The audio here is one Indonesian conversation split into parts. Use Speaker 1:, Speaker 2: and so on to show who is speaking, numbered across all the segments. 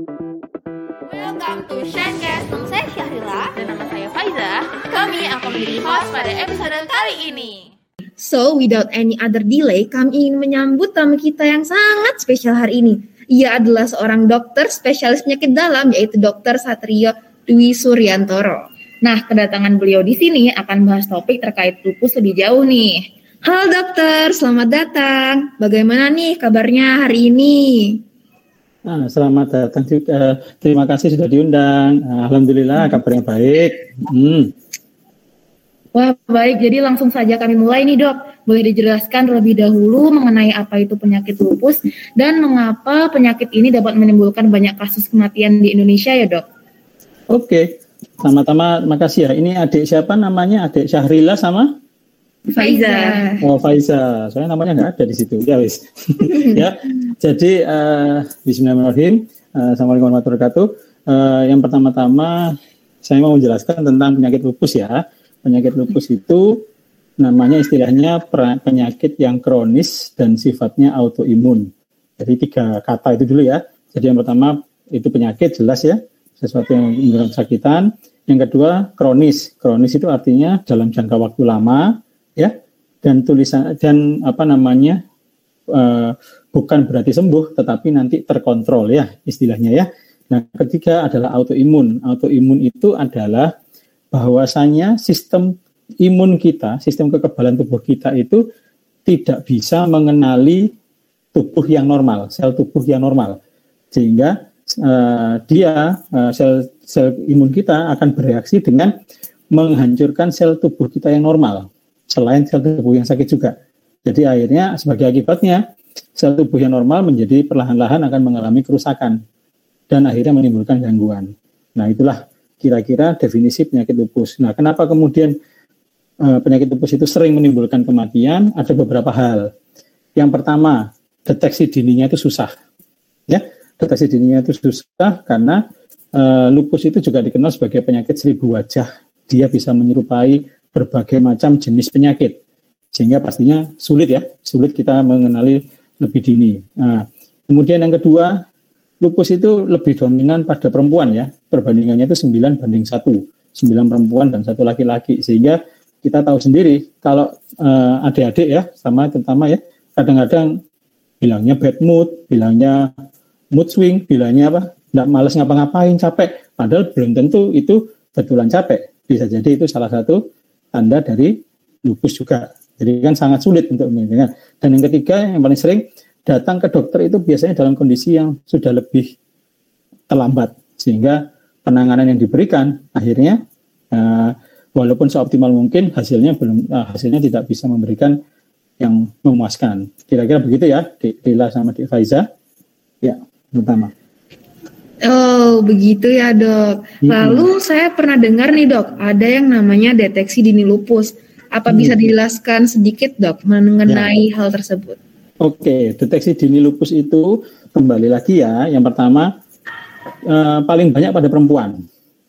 Speaker 1: Welcome to Shancast. Nama saya Syahrila.
Speaker 2: Dan nama saya Faiza.
Speaker 1: Kami akan menjadi host pada episode kali ini.
Speaker 3: So, without any other delay, kami ingin menyambut tamu kita yang sangat spesial hari ini. Ia adalah seorang dokter spesialis penyakit dalam, yaitu Dr. Satrio Dwi Suryantoro. Nah, kedatangan beliau di sini akan bahas topik terkait lupus lebih jauh nih. Halo dokter, selamat datang. Bagaimana nih kabarnya hari ini?
Speaker 4: Ah, selamat datang juga. Terima kasih sudah diundang. Alhamdulillah kabarnya baik. Hmm.
Speaker 3: Wah, baik. Jadi langsung saja kami mulai nih, Dok. Boleh dijelaskan terlebih dahulu mengenai apa itu penyakit lupus dan mengapa penyakit ini dapat menimbulkan banyak kasus kematian di Indonesia ya, Dok?
Speaker 4: Oke. Sama-sama makasih ya. Ini adik siapa namanya? Adik Syahrila sama?
Speaker 3: Faiza.
Speaker 4: Oh, Faiza. Soalnya namanya nggak ada di situ. Ya, wis. ya. Jadi uh, bismillahirrahmanirrahim. Uh, Assalamualaikum warahmatullahi wabarakatuh. Uh, yang pertama-tama saya mau menjelaskan tentang penyakit lupus ya. Penyakit lupus itu namanya istilahnya penyakit yang kronis dan sifatnya autoimun. Jadi tiga kata itu dulu ya. Jadi yang pertama itu penyakit jelas ya, sesuatu yang menyebabkan kesakitan. Yang kedua kronis. Kronis itu artinya dalam jangka waktu lama ya dan tulisan dan apa namanya uh, bukan berarti sembuh tetapi nanti terkontrol ya istilahnya ya. Nah, ketiga adalah autoimun. Autoimun itu adalah bahwasanya sistem imun kita, sistem kekebalan tubuh kita itu tidak bisa mengenali tubuh yang normal, sel tubuh yang normal. Sehingga uh, dia uh, sel sel imun kita akan bereaksi dengan menghancurkan sel tubuh kita yang normal, selain sel tubuh yang sakit juga. Jadi akhirnya sebagai akibatnya sel tubuh yang normal menjadi perlahan-lahan akan mengalami kerusakan dan akhirnya menimbulkan gangguan. Nah, itulah kira-kira definisi penyakit lupus. Nah, kenapa kemudian uh, penyakit lupus itu sering menimbulkan kematian? Ada beberapa hal. Yang pertama, deteksi dininya itu susah. Ya, deteksi dininya itu susah karena uh, lupus itu juga dikenal sebagai penyakit seribu wajah. Dia bisa menyerupai berbagai macam jenis penyakit. Sehingga pastinya sulit ya, sulit kita mengenali lebih dini. Nah, kemudian yang kedua, lupus itu lebih dominan pada perempuan ya. Perbandingannya itu 9 banding 1. 9 perempuan dan satu laki-laki. Sehingga kita tahu sendiri kalau uh, adik-adik ya sama terutama ya kadang-kadang bilangnya bad mood, bilangnya mood swing, bilangnya apa? Nggak males ngapa-ngapain, capek. Padahal belum tentu itu betulan capek. Bisa jadi itu salah satu tanda dari lupus juga. Jadi kan sangat sulit untuk membedakan. Dan yang ketiga yang paling sering datang ke dokter itu biasanya dalam kondisi yang sudah lebih terlambat sehingga penanganan yang diberikan akhirnya uh, walaupun seoptimal mungkin hasilnya belum uh, hasilnya tidak bisa memberikan yang memuaskan. Kira-kira begitu ya, Dila sama Di Faiza. Ya, pertama.
Speaker 3: Oh, begitu ya, Dok. Lalu hmm. saya pernah dengar nih, Dok, ada yang namanya deteksi dini lupus. Apa hmm. bisa dijelaskan sedikit, Dok, mengenai ya. hal tersebut?
Speaker 4: Oke, deteksi dini lupus itu kembali lagi ya. Yang pertama eh, paling banyak pada perempuan,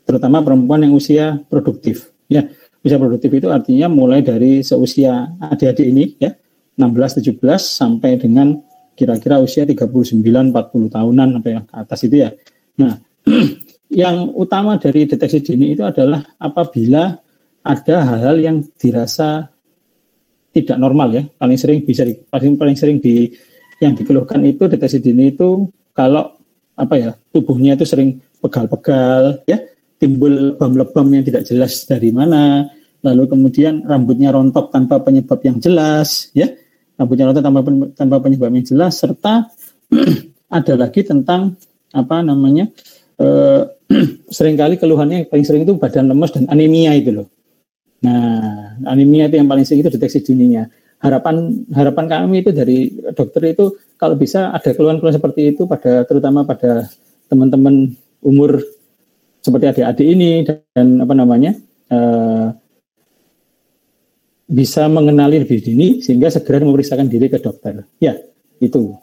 Speaker 4: terutama perempuan yang usia produktif. Ya, usia produktif itu artinya mulai dari seusia adik-adik ini ya, 16, 17 sampai dengan kira-kira usia 39, 40 tahunan sampai ke atas itu ya. Nah, yang utama dari deteksi dini itu adalah apabila ada hal-hal yang dirasa tidak normal ya paling sering bisa di, paling paling sering di yang dikeluhkan itu deteksi dini itu kalau apa ya tubuhnya itu sering pegal-pegal ya timbul lebam-lebam yang tidak jelas dari mana lalu kemudian rambutnya rontok tanpa penyebab yang jelas ya rambutnya rontok tanpa tanpa penyebab yang jelas serta ada lagi tentang apa namanya eh, sering kali keluhannya yang paling sering itu badan lemas dan anemia itu loh Nah, anemia itu yang paling sering itu deteksi dininya. Harapan harapan kami itu dari dokter itu kalau bisa ada keluhan-keluhan seperti itu pada terutama pada teman-teman umur seperti adik-adik ini dan apa namanya uh, bisa mengenali lebih dini sehingga segera memeriksakan diri ke dokter. Ya, itu.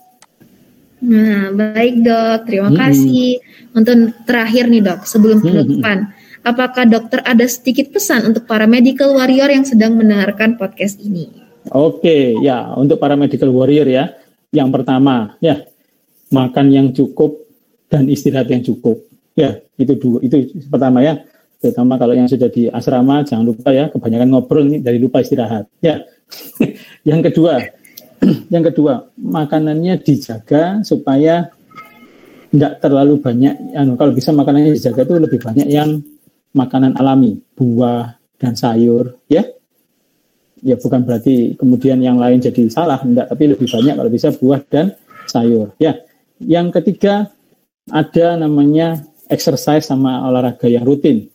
Speaker 3: Nah, baik dok, terima hmm. kasih. Untuk terakhir nih dok, sebelum penutupan, hmm apakah dokter ada sedikit pesan untuk para medical warrior yang sedang mendengarkan podcast ini?
Speaker 4: Oke, ya untuk para medical warrior ya, yang pertama ya makan yang cukup dan istirahat yang cukup. Ya, itu dua itu pertama ya. Terutama kalau yang sudah di asrama jangan lupa ya kebanyakan ngobrol ini dari lupa istirahat. Ya. yang kedua, yang kedua, makanannya dijaga supaya tidak terlalu banyak anu kalau bisa makanannya dijaga itu lebih banyak yang makanan alami, buah dan sayur, ya. Ya bukan berarti kemudian yang lain jadi salah, enggak, tapi lebih banyak kalau bisa buah dan sayur, ya. Yang ketiga ada namanya exercise sama olahraga yang rutin,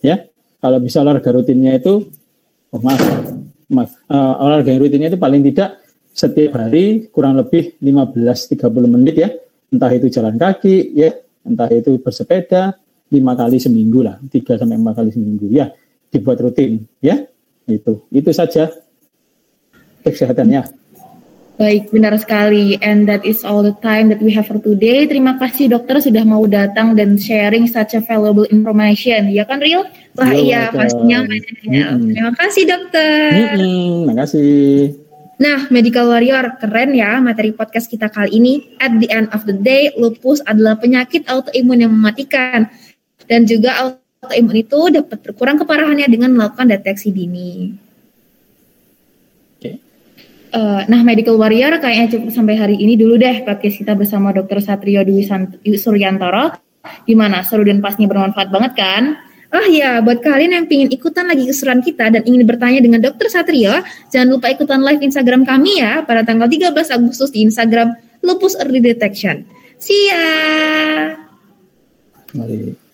Speaker 4: ya. Kalau bisa olahraga rutinnya itu, oh maaf, maaf, uh, olahraga yang rutinnya itu paling tidak setiap hari kurang lebih 15-30 menit ya, entah itu jalan kaki, ya, entah itu bersepeda, lima kali seminggu lah, tiga sampai empat kali seminggu ya, dibuat rutin ya, itu itu saja kesehatannya.
Speaker 3: Baik, benar sekali. And that is all the time that we have for today. Terima kasih dokter sudah mau datang dan sharing such a valuable information. Ya kan, Real? Wah Yo, iya, pastinya. Mm-hmm. Terima kasih dokter.
Speaker 4: Terima kasih.
Speaker 3: Nah, Medical Warrior, keren ya materi podcast kita kali ini. At the end of the day, lupus adalah penyakit autoimun yang mematikan dan juga autoimun itu dapat berkurang keparahannya dengan melakukan deteksi dini. Uh, nah, Medical Warrior kayaknya cukup sampai hari ini dulu deh podcast kita bersama Dr. Satrio Dwi Suryantoro. Gimana? Seru dan pasnya bermanfaat banget kan? Oh ya, buat kalian yang ingin ikutan lagi keseruan kita dan ingin bertanya dengan Dr. Satrio, jangan lupa ikutan live Instagram kami ya pada tanggal 13 Agustus di Instagram Lupus Early Detection. See ya!
Speaker 4: Mari.